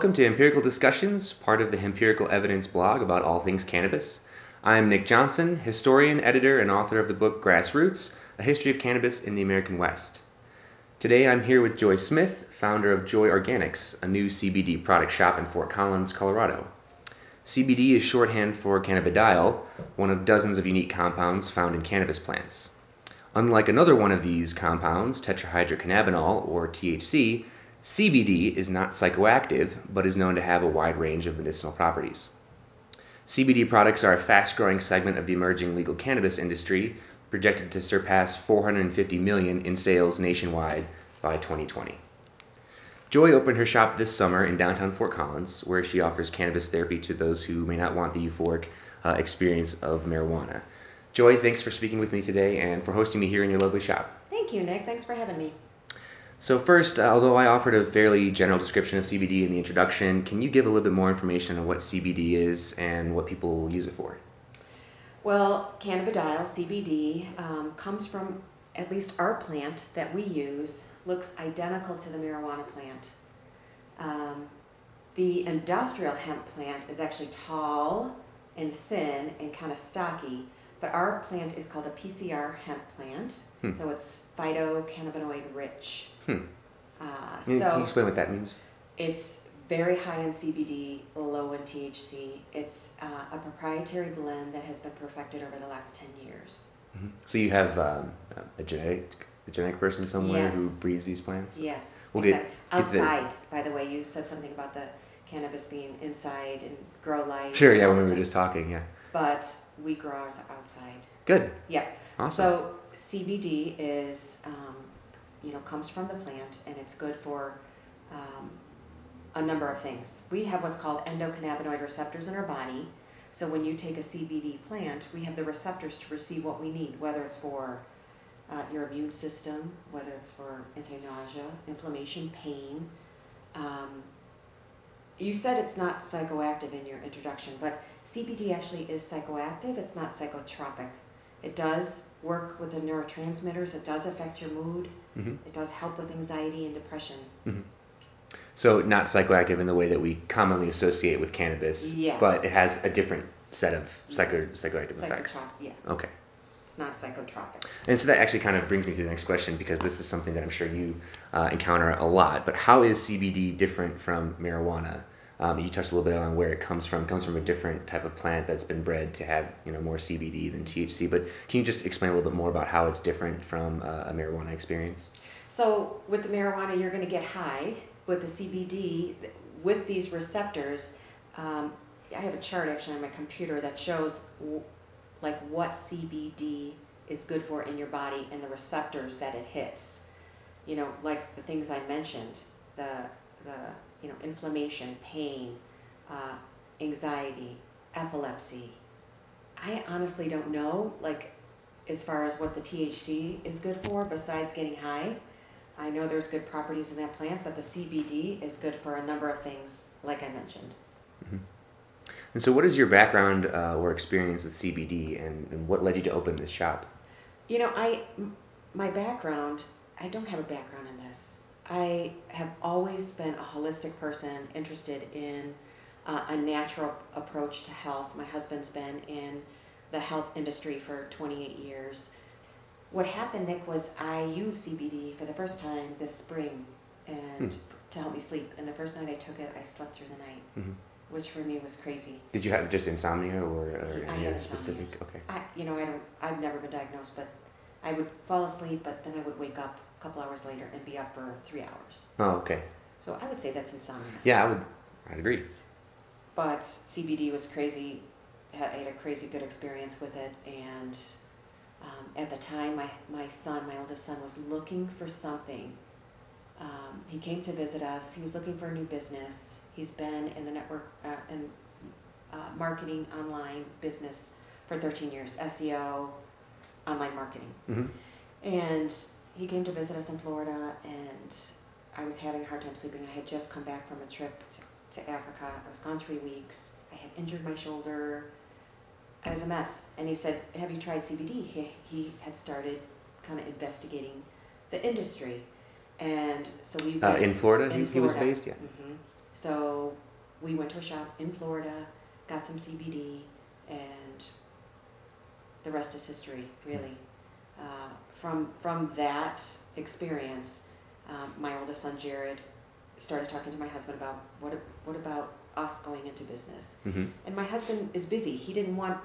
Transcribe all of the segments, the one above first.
welcome to Empirical Discussions, part of the Empirical Evidence blog about all things cannabis. I'm Nick Johnson, historian, editor, and author of the book Grassroots A History of Cannabis in the American West. Today I'm here with Joy Smith, founder of Joy Organics, a new CBD product shop in Fort Collins, Colorado. CBD is shorthand for cannabidiol, one of dozens of unique compounds found in cannabis plants. Unlike another one of these compounds, tetrahydrocannabinol, or THC, CBD is not psychoactive, but is known to have a wide range of medicinal properties. CBD products are a fast growing segment of the emerging legal cannabis industry, projected to surpass 450 million in sales nationwide by 2020. Joy opened her shop this summer in downtown Fort Collins, where she offers cannabis therapy to those who may not want the euphoric uh, experience of marijuana. Joy, thanks for speaking with me today and for hosting me here in your lovely shop. Thank you, Nick. Thanks for having me. So, first, uh, although I offered a fairly general description of CBD in the introduction, can you give a little bit more information on what CBD is and what people use it for? Well, cannabidiol, CBD, um, comes from at least our plant that we use, looks identical to the marijuana plant. Um, the industrial hemp plant is actually tall and thin and kind of stocky, but our plant is called a PCR hemp plant, Hmm. so it's phytocannabinoid rich. Hmm. Uh, Can you- so can you explain what that means? It's very high in CBD, low in THC. It's uh, a proprietary blend that has been perfected over the last 10 years. So, you have um, a genetic a genetic person somewhere who breeds these plants? Yes. We'll get- exactly. get the- Outside, by the way, you said something about the cannabis being inside and grow light. Sure, yeah, when we were just talking, yeah. But we grow ours outside. Good. Yeah. Awesome. So CBD is, um, you know, comes from the plant and it's good for um, a number of things. We have what's called endocannabinoid receptors in our body. So when you take a CBD plant, we have the receptors to receive what we need, whether it's for uh, your immune system, whether it's for anti-nausea, inflammation, pain. Um, you said it's not psychoactive in your introduction, but CBD actually is psychoactive. It's not psychotropic. It does work with the neurotransmitters. It does affect your mood. hmm It does help with anxiety and depression. So, not psychoactive in the way that we commonly associate with cannabis, Yeah. but it has a different set of psycho, psychoactive effects. Yeah, Okay. it's not psychotropic. And so that actually kind of brings me to the next question because this is something that I'm sure you uh, encounter a lot. But how is CBD different from marijuana? Um, you touched a little bit on where it comes from. It comes from a different type of plant that's been bred to have you know more CBD than THC. But can you just explain a little bit more about how it's different from uh, a marijuana experience? So with the marijuana, you're going to get high. With the CBD, with these receptors, um, I have a chart actually on my computer that shows w- like what CBD is good for in your body and the receptors that it hits. You know, like the things I mentioned, the the you know inflammation, pain, uh, anxiety, epilepsy. I honestly don't know, like as far as what the THC is good for besides getting high. I know there's good properties in that plant, but the CBD is good for a number of things, like I mentioned. And so, what is your background uh, or experience with CBD, and, and what led you to open this shop? You know, I m- my background, I don't have a background in this. I have always been a holistic person, interested in uh, a natural approach to health. My husband's been in the health industry for 28 years. What happened, Nick, was I used CBD for the first time this spring, and Hmm. to help me sleep. And the first night I took it, I slept through the night, Mhm. which for me was crazy. Did you have just insomnia or, or any had other insomnia. specific? Okay. I, you know, I don't, I've never been diagnosed, but I would fall asleep, but then I would wake up a couple hours later and be up for three hours. Oh, okay. So I would say that's insomnia. Yeah, I would. I'd agree. But CBD was crazy. Had, I had a crazy good experience with it, and um, at the time, my my son, my oldest son, was looking for something. Um, he came to visit us. He was looking for a new business. He's been in the network uh, and uh, marketing online business for 13 years, SEO, online marketing. hmm And he came to visit us in Florida, and I was having a hard time sleeping. I had just come back from a trip to, to Africa. I was gone three weeks. I had injured my shoulder. I was a mess. And he said, Have you tried CBD? He, he had started kind of investigating the industry. And so we Uh, in Florida, in he, he was based. Yeah. hmm So we went to a shop in Florida, got some CBD, and the rest is history, really. Uh, from from that experience, um, my oldest son Jared started talking to my husband about what what about us going into business. hmm And my husband is busy. He didn't want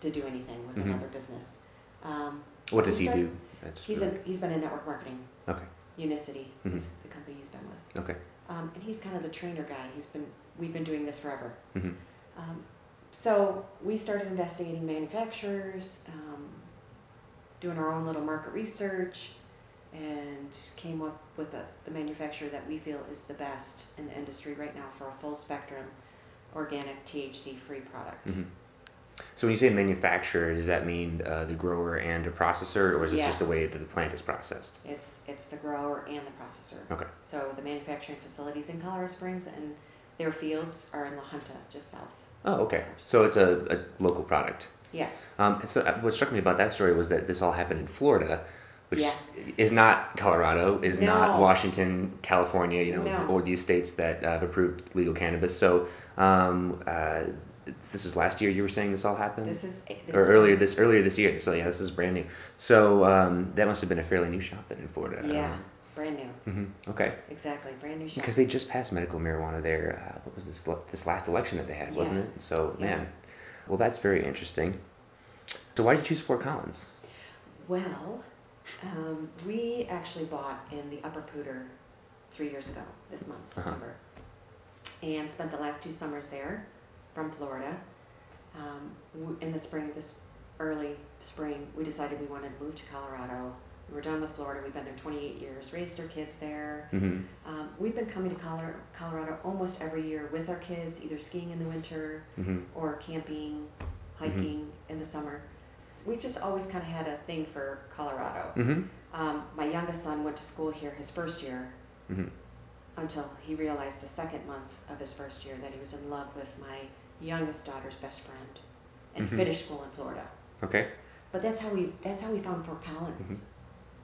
to do anything with Mhm. another business. Um, What does he started- do? That's He's a, he's been in network marketing. Okay. Unicity Mhm. is the company he's been with. Okay. Um, and he's kind of the trainer guy. He's been we've been doing this forever. hmm Um, so we started investigating manufacturers, um, doing our own little market research, and came up with a, the manufacturer that we feel is the best in the industry right now for a full spectrum organic THC free product. hmm So when you say manufacturer, does that mean uh, the grower and a processor, or is this just the way that the plant is processed? It's it's the grower and the processor. Okay. So the manufacturing facilities in Colorado Springs and their fields are in La Junta, just south. Oh, okay. So it's a, a local product. Yes. Um, and so uh, what struck me about that story was that this all happened in Florida, which Yeah. is not Colorado, is not Washington, California, you know, No. or these states that uh, have approved legal cannabis. So um, uh, this was last year. You were saying this all happened, This is this or earlier this earlier this year. So yeah, this is brand new. So um, that must have been a fairly new shop then in Florida. Yeah, brand new. hmm Okay. Exactly, brand new shop. Because they just passed medical marijuana there. Uh, what was this this last election that they had, wasn't it? So Yeah. man, well that's very interesting. So why did you choose Fort Collins? Well, um, we actually bought in the Upper Poudre three years ago, this month, Uh-huh. September, and spent the last two summers there from Florida. Um, in the spring, this early spring, we decided we wanted to move to Colorado. We were done with Florida. We've been there 28 years, raised our kids there. hmm Um, we've been coming to Colorado, almost every year with our kids, either skiing in the winter hmm or camping, hiking in the summer. We've just always kind of had a thing for Colorado. hmm Um, my youngest son went to school here his first year hmm until he realized the second month of his first year that he was in love with my youngest daughter's best friend and Mhm. finished school in Florida. Okay. But that's how we that's how we found Fort Collins Mhm.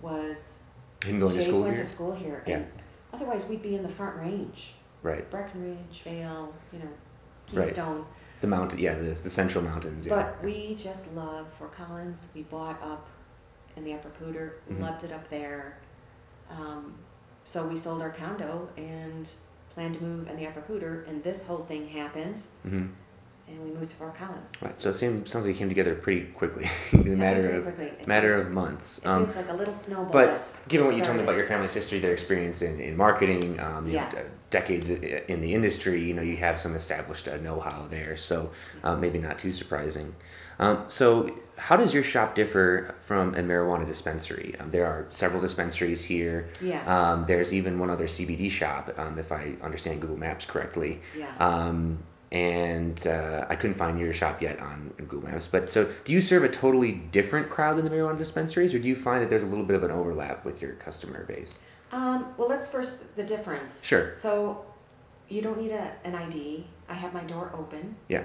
Was Him going to school went here. to school here Yeah. and otherwise we'd be in the front range. Right. Breckenridge, Vail, you know, Right. The mountain. Yeah. The the central mountains. Yeah. But we just love Fort Collins. We bought up in the Upper Poudre, Mhm. loved it up there. Um, so we sold our condo and planned to move in the Upper Poudre, and this whole thing happened, hmm and we moved to Fort Collins. Right. So it seems sounds like it came together pretty quickly in a matter of quickly. Matter feels- of months. It Um, feels like a little snowball. but given what you told me about your family's history, their experience in, in marketing, um, Yeah. know, decades in the industry, you know, you have some established uh, know-how there. So uh, maybe not too surprising. Um, so how does your shop differ from a marijuana dispensary? Um, there are several dispensaries here. Yeah. Um, there's even one other CBD shop, um, if I understand Google Maps correctly. yeah. And uh, I couldn't find your shop yet on Google Maps. But so, do you serve a totally different crowd than the marijuana dispensaries, or do you find that there's a little bit of an overlap with your customer base? Um, well, let's first the difference. Sure. So you don't need a, an ID. I have my door open. Yeah.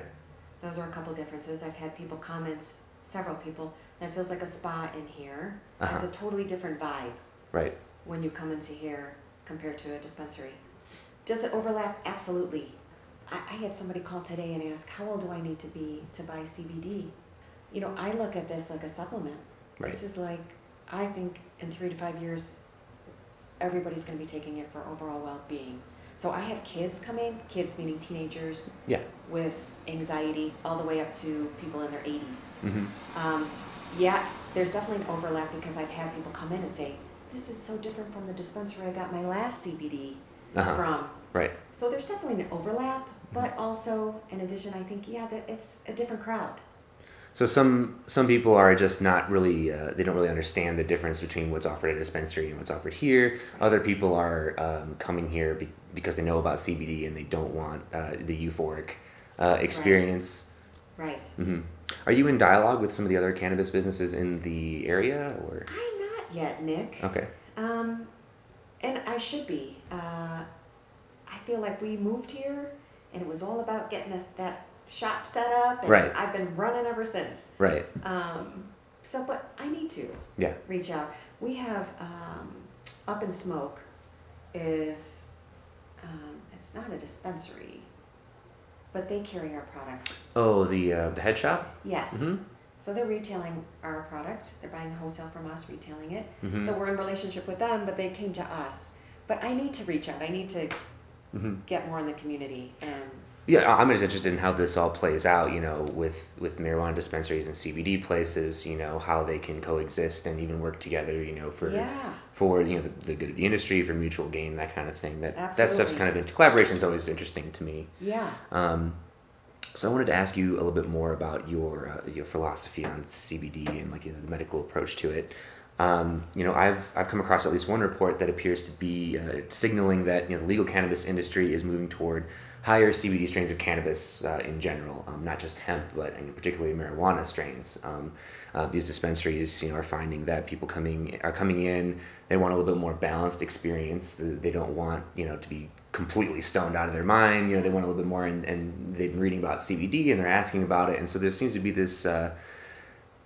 Those are a couple differences. I've had people comments, several people, that it feels like a spa in here. Uh-huh. It's a totally different vibe Right. when you come into here compared to a dispensary. Does it overlap? Absolutely. I, I had somebody call today and ask, how old do I need to be to buy CBD? You know, I look at this like a supplement. Right. This is like, I think in three to five years, everybody's going to be taking it for overall well being. So I have kids coming, kids meaning teenagers Yeah. with anxiety, all the way up to people in their 80s. Mm-hmm. Um, yeah, there's definitely an overlap because I've had people come in and say, "This is so different from the dispensary I got my last CBD Uh-huh. from." Right. So there's definitely an overlap, but also in addition, I think yeah, that it's a different crowd. So some some people are just not really uh, they don't really understand the difference between what's offered at a dispensary and what's offered here. Other people are um, coming here be- because they know about CBD and they don't want uh, the euphoric uh, experience. Right. hmm Are you in dialogue with some of the other cannabis businesses in the area, or I'm not yet, Nick. okay? Um, and I should be. Uh, I feel like we moved here, and it was all about getting us that shop set up, and Right. I've been running ever since. Right. Um, so, but I need to Yeah. reach out. We have um, Up in Smoke is um, it's not a dispensary, but they carry our products. Oh, the uh, the head shop. Yes. Mhm. So they're retailing our product. They're buying wholesale from us, retailing it. Mhm. So we're in relationship with them, but they came to us. But I need to reach out. I need to hmm get more in the community and Yeah, I'm just interested in how this all plays out. You know, with with marijuana dispensaries and CBD places. You know, how they can coexist and even work together. You know, for yeah. for you know the, the good of the industry, for mutual gain, that kind of thing. That that stuff's kind of collaboration is always interesting to me. Yeah. Um, so I wanted to ask you a little bit more about your uh, your philosophy on CBD and like you know, the medical approach to it. Um, you know, I've I've come across at least one report that appears to be uh, signaling that you know the legal cannabis industry is moving toward higher CBD strains of cannabis uh, in general, um, not just hemp, but you know, particularly marijuana strains. Um, uh, these dispensaries, you know, are finding that people coming are coming in. They want a little bit more balanced experience. They don't want you know to be completely stoned out of their mind. You know, they want a little bit more, and, and they've been reading about CBD and they're asking about it, and so there seems to be this. Uh,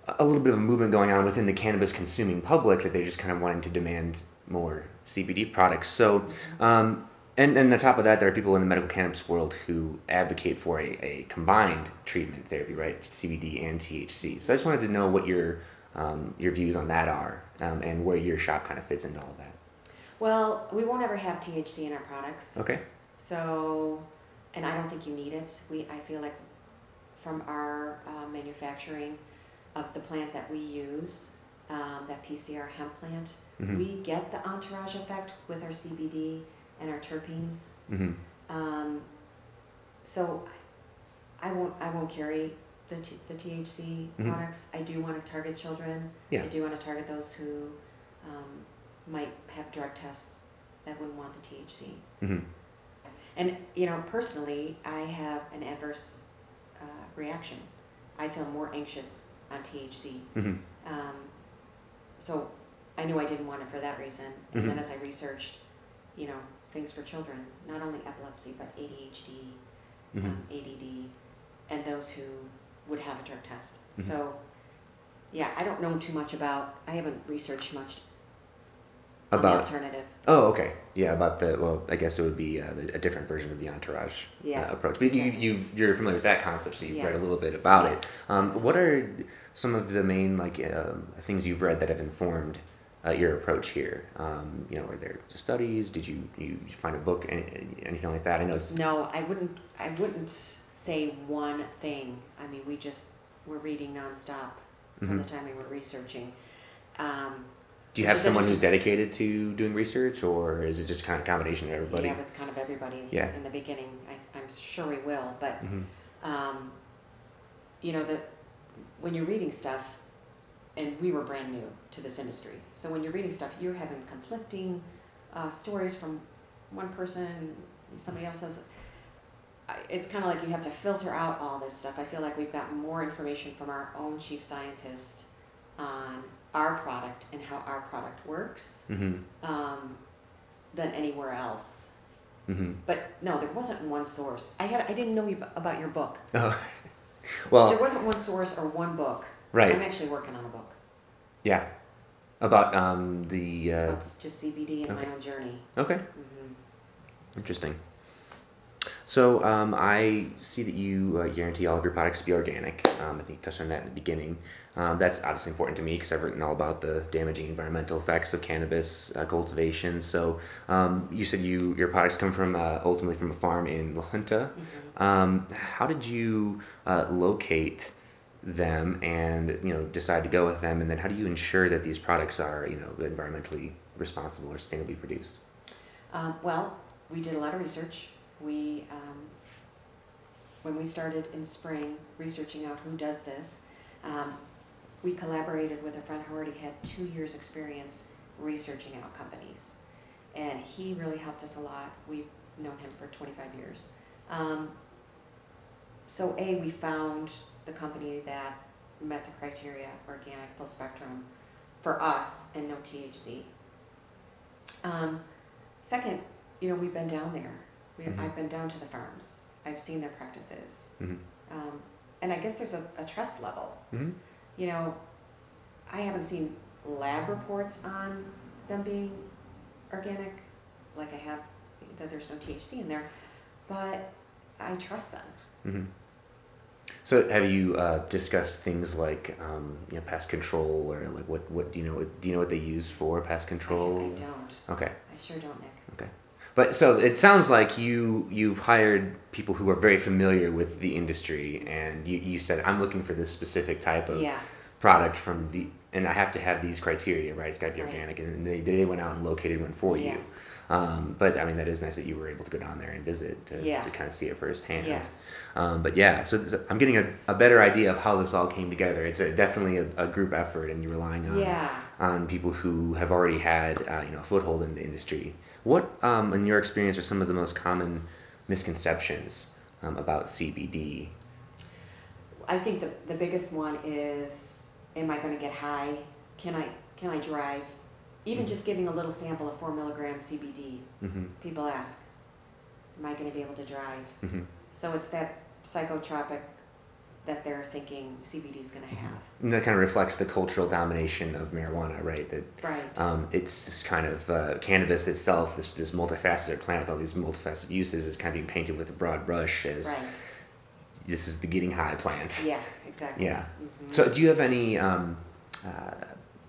a little bit of a movement going on within the cannabis consuming public that they're just kind of wanting to demand more CBD products. So, um, and, and on top of that, there are people in the medical cannabis world who advocate for a, a combined treatment therapy, right? CBD and THC. So I just wanted to know what your um, your views on that are, um, and where your shop kind of fits into all of that. Well, we won't ever have THC in our products. Okay. So, and I don't think you need it. We, I feel like from our uh, manufacturing of the plant that we use, um, that PCR hemp plant, Mhm. we get the entourage effect with our CBD and our terpenes. hmm Um, so I won't, I won't carry the, t- the THC Mhm. products. I do want to target children. Yeah. I do want to target those who um, might have drug tests that wouldn't want the THC. hmm And you know, personally, I have an adverse uh, reaction. I feel more anxious on THC. hmm Um, so I knew I didn't want it for that reason. And then Mhm. as I researched, you know, things for children, not only epilepsy but ADHD, hmm um, ADD, and those who would have a drug test. Mhm. So yeah, I don't know too much about. I haven't researched much About alternative. Oh, okay. Yeah, about the well, I guess it would be uh, the- a different version of the entourage Yeah, uh, approach. But you, exactly. you've, you're familiar with that concept, so you've Yeah. read a little bit about it. Um, what are some of the main like um, things you've read that have informed uh, your approach here? Um, you know, are there studies? Did you you find a book, any, anything like that? I know. It's, No, I wouldn't. I wouldn't say one thing. I mean, we just were reading nonstop all Mhm. the time. We were researching. Um, Do you have someone who's dedicated to doing research, or is it just kind of a combination of everybody? Yeah, it was kind of everybody Yeah. in the beginning. I, I'm sure we will, but hmm um, you know that when you're reading stuff, and we were brand new to this industry, so when you're reading stuff, you're having conflicting uh, stories from one person, somebody else says. It's kind of like you have to filter out all this stuff. I feel like we've gotten more information from our own chief scientist on our product and how our product works hmm um, than anywhere else. hmm But no, there wasn't one source. I had I didn't know you about your book. Oh. there wasn't one source or one book. right. I'm actually working on a book. Yeah. About um, the. Uh, About just CBD and okay. my own journey. okay. hmm Interesting. So um, I see that you uh, guarantee all of your products to be organic. Um, I think you touched on that in the beginning. Um, that's obviously important to me because I've written all about the damaging environmental effects of cannabis uh, cultivation. So um, you said you your products come from uh, ultimately from a farm in La Junta. hmm Um, how did you uh, locate them and you know decide to go with them? And then how do you ensure that these products are you know environmentally responsible or sustainably produced? Um, well, we did a lot of research. We um, when we started in spring researching out who does this, um, we collaborated with a friend who already had two years experience researching out companies, and he really helped us a lot. We've known him for 25 years. Um, so a we found the company that met the criteria organic full spectrum for us and no THC. Um, second, you know we've been down there. We, Mhm. I've been down to the farms. I've seen their practices. Mhm. Um, and I guess there's a, a trust level. hmm You know, I haven't seen lab reports on them being organic, like I have that there's no THC in there, but I trust them. hmm So have you uh, discussed things like um, you know pest control or like what what do you know do you know what they use for pest I, control? I don't. Okay. I sure don't, Nick. Okay. But so it sounds like you you've hired people who are very familiar with the industry, and you, you said I'm looking for this specific type of Yeah. product from the, and I have to have these criteria, right? It's got to be Right. organic, and they they went out and located one for you. Um, but I mean that is nice that you were able to go down there and visit to, Yeah. to kind of see it firsthand. Yes. Um, but yeah, so this, I'm getting a, a better idea of how this all came together. It's a, definitely a, a group effort, and you're relying on Yeah. on people who have already had uh, you know a foothold in the industry. What, um, in your experience, are some of the most common misconceptions um, about CBD? I think the, the biggest one is, am I going to get high? Can I can I drive? Even Mhm. just giving a little sample of four milligram CBD, hmm people ask, am I going to be able to drive? hmm So it's that psychotropic that they're thinking CBD is going to have. And that kind of reflects the cultural domination of marijuana, right? That Right. um, it's this kind of uh, cannabis itself, this this multifaceted plant with all these multifaceted uses, is kind of being painted with a broad brush as right. this is the getting high plant. Yeah. Exactly. Yeah. Mhm. So, do you have any um, uh,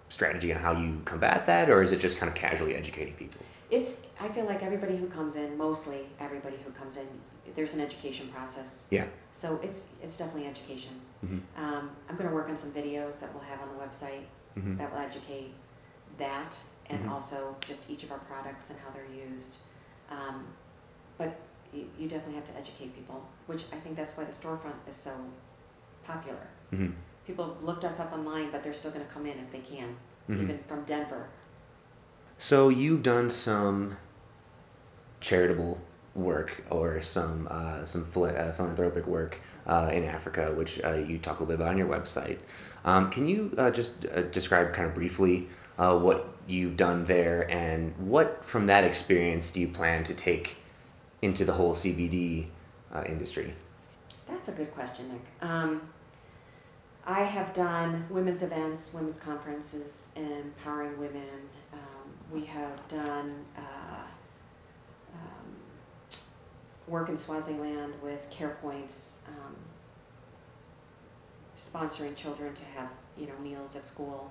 strategy on how you combat that, or is it just kind of casually educating people? It's. I feel like everybody who comes in, mostly everybody who comes in, there's an education process. Yeah. So it's it's definitely education. hmm Um, I'm going to work on some videos that we'll have on the website hmm that will educate that and Mhm. also just each of our products and how they're used. Um, but you, you definitely have to educate people, which I think that's why the storefront is so popular. hmm People have looked us up online, but they're still going to come in if they can, Mhm. even from Denver. So, you've done some charitable work or some uh, some uh, philanthropic work uh, in Africa, which uh, you talk a little bit about on your website. Um, can you uh, just uh, describe kind of briefly what you've done there and what from that experience do you plan to take into the whole CBD industry? That's a good question, Nick. Um, I have done women's events, women's conferences, empowering women. Um, we have done uh, um, work in Swaziland with Care Points, um, sponsoring children to have you know meals at school.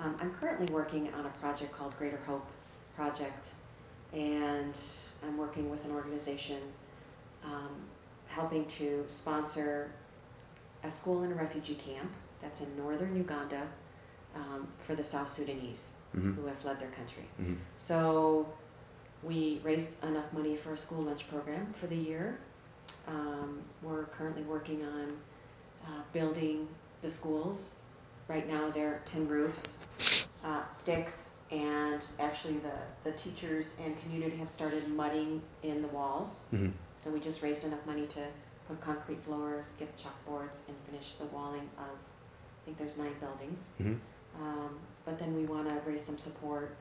Um, I'm currently working on a project called Greater Hope Project, and I'm working with an organization um, helping to sponsor a school in a refugee camp that's in northern Uganda um, for the South Sudanese hmm who have fled their country. hmm So we raised enough money for a school lunch program for the year. Um, we're currently working on uh, building the schools. Right now they're tin roofs, uh, sticks, and actually the, the teachers and community have started mudding in the walls. hmm So we just raised enough money to put concrete floors, get chalkboards, and finish the walling of, I think there's nine buildings. hmm Um, but then we want to raise some support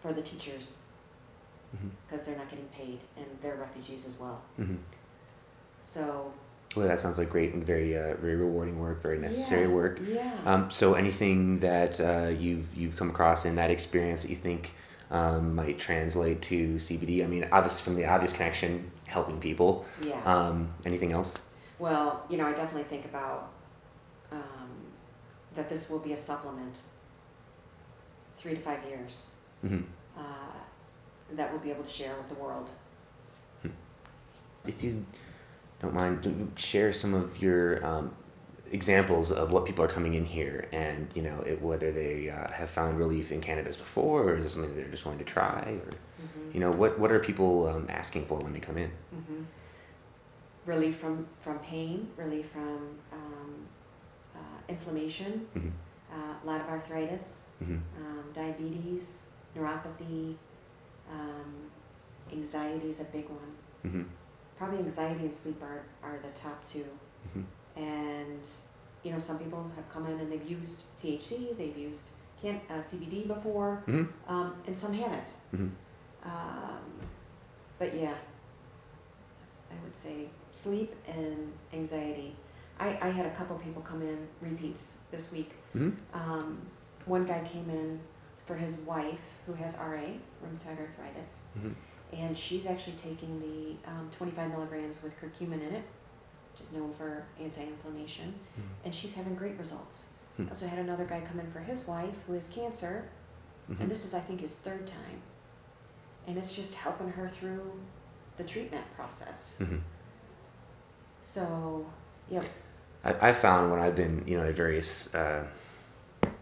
for the teachers because they're not getting paid and they're refugees as well. hmm So Well, that sounds like great and very uh, very rewarding work, very necessary yeah, work. Yeah. Um, so, anything that uh, you've you've come across in that experience that you think um, might translate to CBD? I mean, obviously from the obvious connection, helping people. yeah. Um, anything else? well, you know, I definitely think about um, that this will be a supplement. Three to five years hmm uh, that we'll be able to share with the world. If you don't mind, share some of your um, examples of what people are coming in here, and you know it, whether they uh, have found relief in cannabis before, or is it something they're just going to try, or hmm you know what what are people um, asking for when they come in? hmm Relief from, from pain, relief from um, uh, inflammation, hmm uh, a lot of arthritis, hmm um, diabetes, neuropathy, um, anxiety is a big one. hmm Probably anxiety and sleep are, are the top two. hmm And, you know, some people have come in and they've used THC, they've used can, uh, CBD before, hmm um, and some haven't. hmm Um, but yeah, I would say sleep and anxiety. I, I had a couple people come in repeats this week. hmm Um, one guy came in for his wife who has RA, rheumatoid arthritis, hmm and she's actually taking the um, 25 milligrams with curcumin in it, which is known for anti-inflammation, Mhm. and she's having great results. Hmm. I also had another guy come in for his wife who has cancer, hmm and this is I think his third time, and it's just helping her through the treatment process. hmm So, yeah, I, I found when I've been, you know, at various, uh,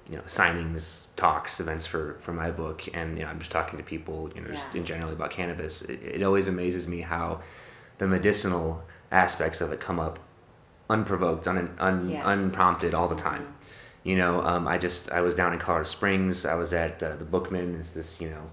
you know, signings, talks, events for, for my book, and you know, I'm just talking to people, you know, just Yeah. in general about cannabis. It, it always amazes me how the medicinal aspects of it come up unprovoked, un, un, Yeah. unprompted all the time. Mhm. You know, um, I just I was down in Colorado Springs. I was at uh, the Bookman. It's this you know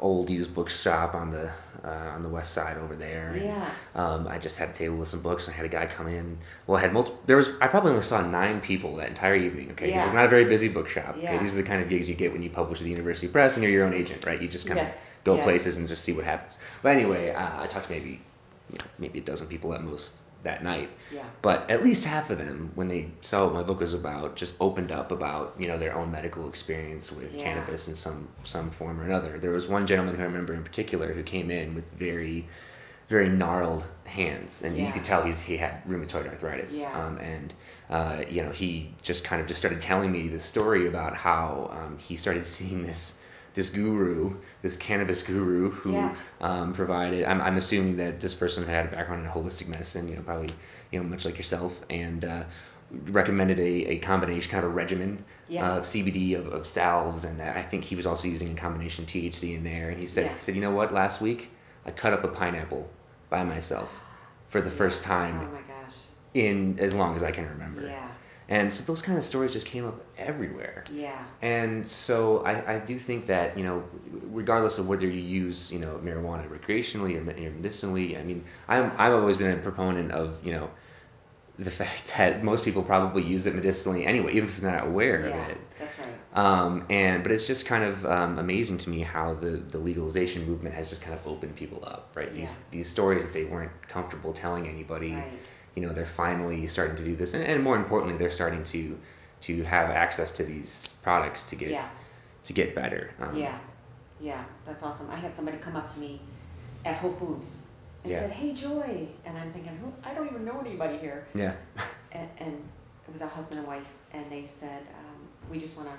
old used bookshop on the uh, on the west side over there. and, yeah, um, I just had a table with some books. I had a guy come in. Well, I had multiple. There was I probably only saw nine people that entire evening. Okay, because Yeah. it's not a very busy bookshop. Okay, these are the kind of gigs you get when you publish at the University Press and you're your own agent, right? You just kind Yeah. of go Yeah. places and just see what happens. But anyway, uh, I talked to maybe you know, maybe a dozen people at most that night. yeah, But at least half of them, when they saw what my book was about, just opened up about you know their own medical experience with Yeah. cannabis in some some form or another. There was one gentleman who I remember in particular who came in with very very gnarled hands, and you could tell he's he had rheumatoid arthritis. Yeah. Um, and uh, you know he just kind of just started telling me the story about how um, he started seeing this this guru, this cannabis guru who Yeah. um, provided. I'm, I'm assuming that this person had a background in holistic medicine, you know, probably you know much like yourself, and uh, recommended a, a combination, kind of a regimen Yeah. of CBD of, of salves, and I think he was also using a combination THC in there. And he said, Yeah. he said, you know what? Last week I cut up a pineapple by myself for the first Oh time gosh. in as long as I can remember. Yeah, And so those kind of stories just came up everywhere. yeah, And so I, I do think that, you know, regardless of whether you use, you know, marijuana recreationally or medicinally, I mean, I'm, I've always been a proponent of, you know, the fact that most people probably use it medicinally anyway, even if they're not aware yeah. of it. That's right. Um, and but it's just kind of um, amazing to me how the, the legalization movement has just kind of opened people up, right? These Yeah. these stories that they weren't comfortable telling anybody, Right. You know, they're finally starting to do this, and, and more importantly, they're starting to to have access to these products to get Yeah, to get better. Um, yeah, yeah. That's awesome. I had somebody come up to me at Whole Foods and Yeah. said, "Hey, Joy," and I'm thinking, "Who? I don't even know anybody here." Yeah. And, and it was a husband and wife, and they said, um, "We just want to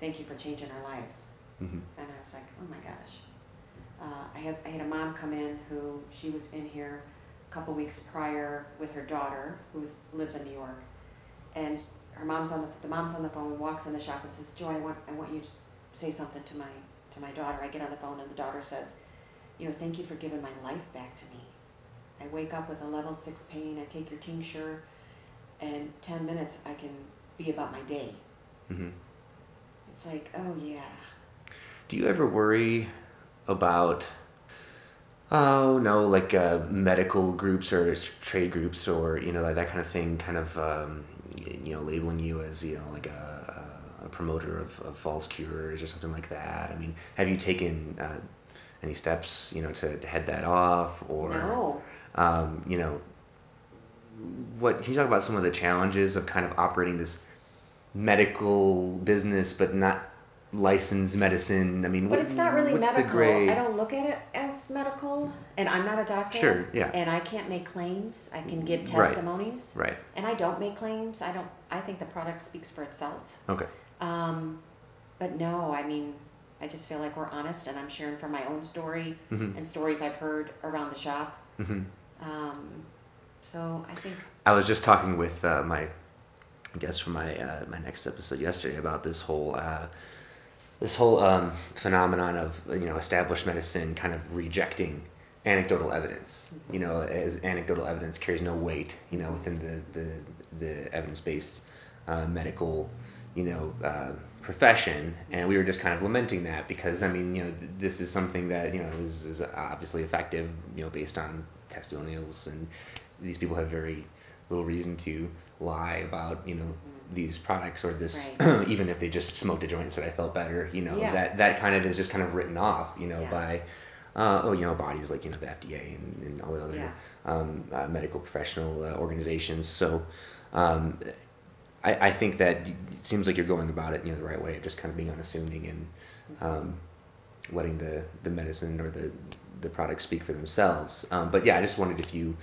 thank you for changing our lives." hmm And I was like, "Oh my gosh." Uh, I had I had a mom come in who she was in here couple weeks prior with her daughter who lives in New York, and her mom's on the the mom's on the phone, walks in the shop and says, "Joy, I want I want you to say something to my to my daughter." I get on the phone and the daughter says, "You know, thank you for giving my life back to me. I wake up with a level six pain. I take your tincture, and ten minutes I can be about my day." hmm It's like, oh yeah, Do you ever worry about, oh no, like uh, medical groups or trade groups or you know that, that kind of thing, kind of um, you know labeling you as you know like a, a, a promoter of, of false cures or something like that? I mean, have you taken uh, any steps you know to, to head that off or no, um, you know what can you talk about some of the challenges of kind of operating this medical business but not licensed medicine i mean But what- it's not really what's the medical. I don't look at it as medical, and I'm not a doctor. Sure, yeah. And I can't make claims. I can give testimonies, right right. and I don't make claims. I don't. I think the product speaks for itself. okay Um, but no, I mean, I just feel like we're honest, and I'm sharing from my own story hmm and stories I've heard around the shop. Mm-hmm. Um, so I think i was just talking with uh, my guest for my uh, my next episode yesterday about this whole uh, this whole um, phenomenon of you know established medicine kind of rejecting anecdotal evidence. You know, as anecdotal evidence carries no weight. You know, within the the, the evidence based uh, medical you know uh, profession, and we were just kind of lamenting that because I mean you know th- this is something that you know is, is obviously effective. You know, based on testimonials, and these people have very little reason to lie about you know these products or this Right. even if they just smoked a joint and said I felt better you know Yeah. that that kind of is just kind of written off you know Yeah. by Uh, oh, you know, bodies like you know the FDA and, and all the other Yeah. um, uh, medical professional uh, organizations. So. Um, I, I think that it seems like you're going about it, you know, the right way, of just kind of being unassuming and um, letting the, the medicine or the the products speak for themselves. Um, but yeah, I just wondered if you,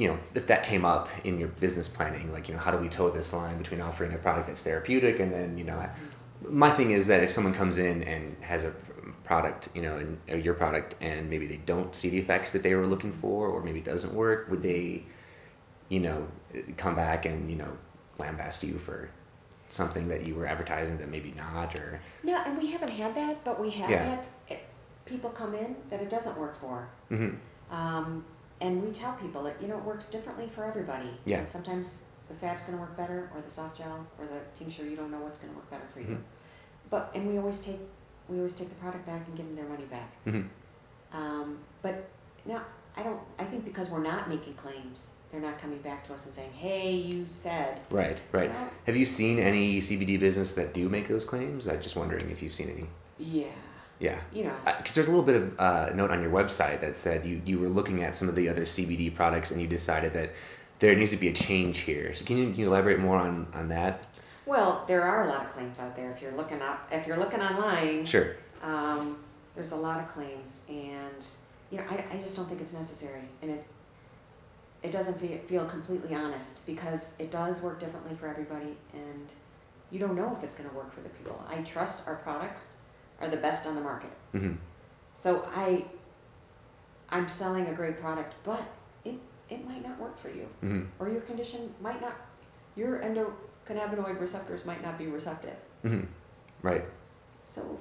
you know, if that came up in your business planning, like you know, how do we toe this line between offering a product that's therapeutic and then you know, my thing is that if someone comes in and has a product, you know, and your product, and maybe they don't see the effects that they were looking for, or maybe it doesn't work, would they, you know, come back and you know, lambast you for something that you were advertising that maybe not, or No, and we haven't had that, but we have Yeah. had people come in that it doesn't work for. hmm Um, and we tell people that, you know, it works differently for everybody. Yeah. And sometimes the sap's going to work better, or the soft gel, or the tincture, you don't know what's going to work better for you. Mhm. But, and we always take, we always take the product back and give them their money back. Mm-hmm. Um, but now, I don't, I think because we're not making claims, they're not coming back to us and saying, hey, you said. right, right. Well, Have you seen any CBD business that do make those claims? I'm just wondering if you've seen any. yeah, Yeah. you know, Because there's a little bit of uh, note on your website that said you, you were looking at some of the other CBD products and you decided that there needs to be a change here. So can you, can you elaborate more on, on that? well, there are a lot of claims out there. If you're looking up, if you're looking online, Sure. Um, there's a lot of claims, and you know, I, I just don't think it's necessary, and it it doesn't feel, feel completely honest because it does work differently for everybody, and you don't know if it's going to work for the people. I trust our products are the best on the market, hmm so I I'm selling a great product, but it it might not work for you, hmm or your condition might not, your endocannabinoid receptors might not be receptive. hmm Right. So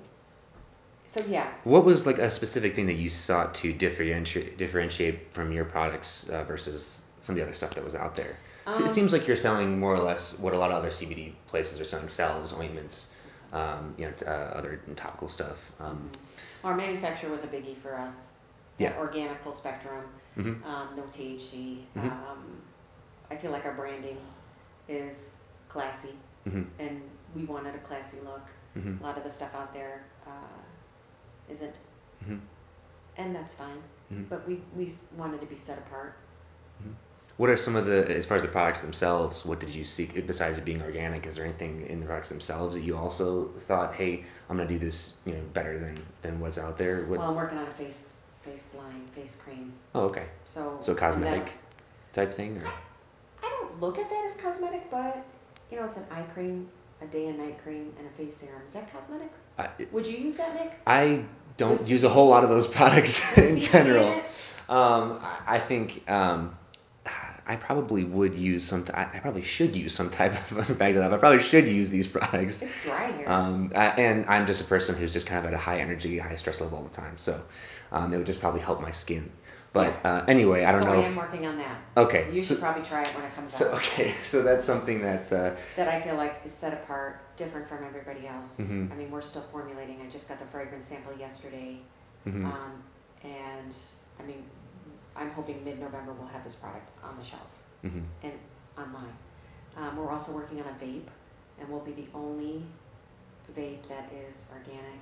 so yeah, What was like a specific thing that you sought to differentiate differentiate from your products uh, versus some of the other stuff that was out there? So it Um, seems like you're selling more or less what a lot of other CBD places are selling: salves, ointments, um, you know, uh, other topical stuff. Um, Our manufacturer was a biggie for us. Yeah. Organic, full spectrum, mhm, um, no THC. Mhm. Um, I feel like our branding is classy, mhm, and we wanted a classy look. mhm, A lot of the stuff out there uh, isn't, mhm. and that's fine. Mhm. But we, we wanted to be set apart. What are some of the, as far as the products themselves, what did you seek, besides it being organic, is there anything in the products themselves that you also thought, hey, I'm going to do this, you know, better than, than what's out there? What, Well, I'm working on a face face line, face cream. oh, okay. So So cosmetic that- type thing? Or? I don't look at that as cosmetic, but you know, it's an eye cream, a day and night cream, and a face serum. Is that cosmetic? I, Would you use that, Nick? I don't With use a whole lot of those products in general. Um, I, I think um, I probably would use some. T- I, probably should use some type of back that up. I probably should use these products. It's dry here. Um, I, and I'm just a person who's just kind of at a high energy, high stress level all the time. So um, it would just probably help my skin. But uh, anyway, I don't so know. I am if, working on that. okay. You so, should probably try it when it comes so out. okay. So that's something that. Uh, That I feel like is set apart, different from everybody else. Mhm. I mean, we're still formulating. I just got the fragrance sample yesterday, mhm. um, and I mean, I'm hoping mid-November we'll have this product on the shelf Mhm. and online. Um, we're also working on a vape, and we'll be the only vape that is organic,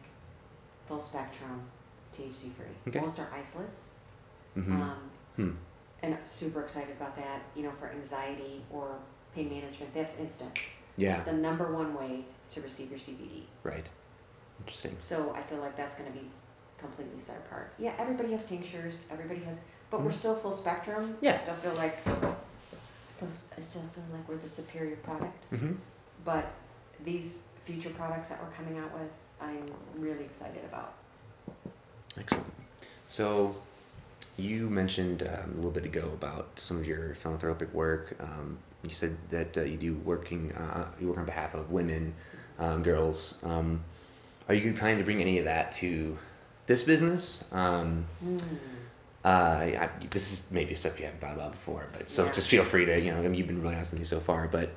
full spectrum, THC free. Okay. Most are isolates. Mhm. Um, Hmm. and I'm super excited about that. You know, for anxiety or pain management, that's instant. Yeah. It's the number one way to receive your CBD. Right. Interesting. So I feel like that's going to be completely set apart. Yeah, everybody has tinctures. Everybody has, but we're Mhm. still full spectrum. Yeah. I still feel like, I still feel like we're the superior product. hmm But these future products that we're coming out with, I'm really excited about. Excellent. So, you mentioned um, a little bit ago about some of your philanthropic work. Um, you said that uh, you do working, uh, you work on behalf of women, um, girls. Um, are you planning to bring any of that to this business? Um, Hmm. Uh, I, this is maybe stuff you haven't thought about before, but so Yeah. just feel free to, you know, I mean, you've been really honest with me so far, but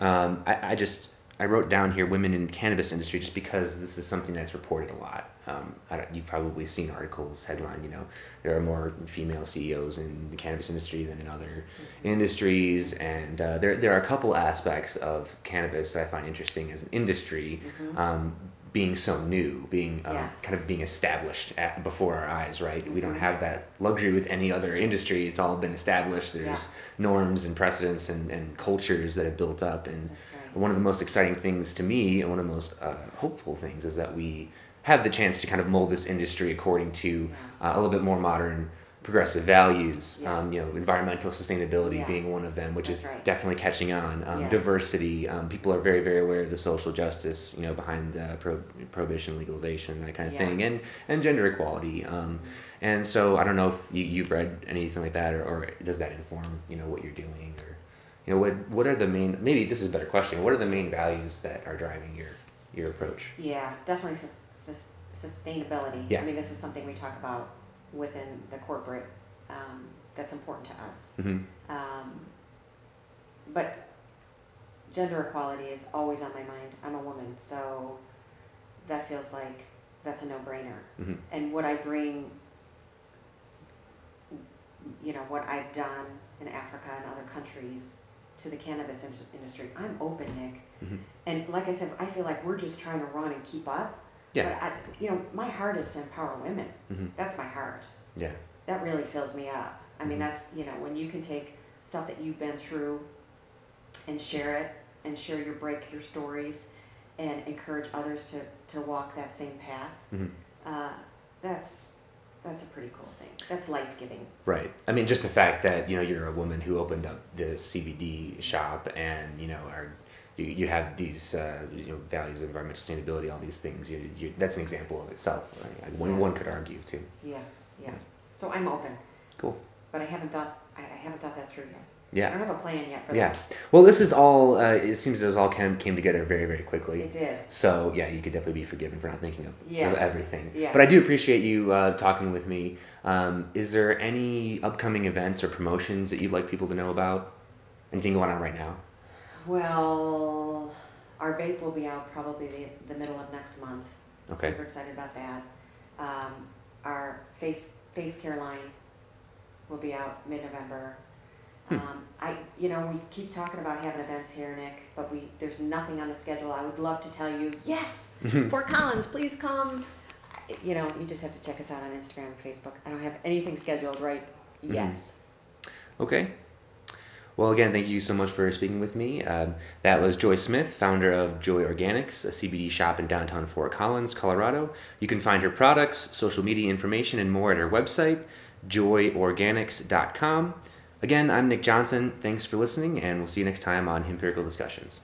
um, I, I just I wrote down here women in the cannabis industry just because this is something that's reported a lot. Um, I don't, you've probably seen articles headline, you know, there are more female CEOs in the cannabis industry than in other industries, and uh, there there are a couple aspects of cannabis I find interesting as an industry. Mhm. Um, being so new, being um, Yeah. kind of being established at, before our eyes, right? We don't have that luxury with any other industry. It's all been established. There's norms and precedents and, and cultures that have built up. And right. one of the most exciting things to me, and one of the most uh, hopeful things, is that we have the chance to kind of mold this industry according to uh, a little bit more modern, progressive values. Yeah. Um, you know, environmental sustainability Yeah. being one of them, which That's is right. definitely catching on. Um, Yes. Diversity. Um, people are very, very aware of the social justice, you know, behind uh, pro- prohibition, legalization, that kind of Yeah. Mm-hmm. thing, and and gender equality. Um, and so I don't know if you, you've read anything like that, or, or does that inform you know what you're doing, or you know what what are the main? Maybe this is a better question. What are the main values that are driving your your approach? Yeah, definitely sus- sus- sustainability. Yeah. I mean, this is something we talk about within the corporate. Um, that's important to us. hmm Um, but gender equality is always on my mind. I'm a woman, so that feels like that's a no-brainer. hmm And what I bring, you know, what I've done in Africa and other countries to the cannabis in- industry, I'm open, Nick. Mhm. And like I said, I feel like we're just trying to run and keep up. Yeah. But I, you know, my heart is to empower women. Mhm. That's my heart. Yeah. That really fills me up. I mean, Mhm. that's you know, when you can take stuff that you've been through and share it and share your breakthrough stories and encourage others to, to walk that same path. Mhm. Uh, that's that's a pretty cool thing. That's life giving. Right. I mean, just the fact that you know you're a woman who opened up the CBD shop, and you know are you, you have these uh, you know values of environmental sustainability, all these things. You, you, that's an example of itself. Right? One Yeah. one could argue too. Yeah, yeah. So I'm open, Cool. but I haven't thought I, I haven't thought that through yet. Yeah. I don't have a plan yet for Yeah. that. Well, this is all. Uh, it seems this all came came together very very quickly. It did. So yeah, you could definitely be forgiven for not thinking of, Yeah. of everything. Yeah. But I do appreciate you uh, talking with me. Um, is there any upcoming events or promotions that you'd like people to know about? Anything going on right now? Well, our vape will be out probably the, the middle of next month. Okay. Super excited about that. Um, our face face care line will be out mid November. Hmm. Um, I, you know, we keep talking about having events here, Nick, but we there's nothing on the schedule. I would love to tell you, yes, Fort Collins, please come. You know, you just have to check us out on Instagram and Facebook. I don't have anything scheduled right yet. Mm-hmm. Okay. Well, again, thank you so much for speaking with me. Um, that was Joy Smith, founder of Joy Organics, a CBD shop in downtown Fort Collins, Colorado. You can find her products, social media information, and more at her website, joyorganics.com. Again, I'm Nick Johnson. Thanks for listening, and we'll see you next time on Empirical Discussions.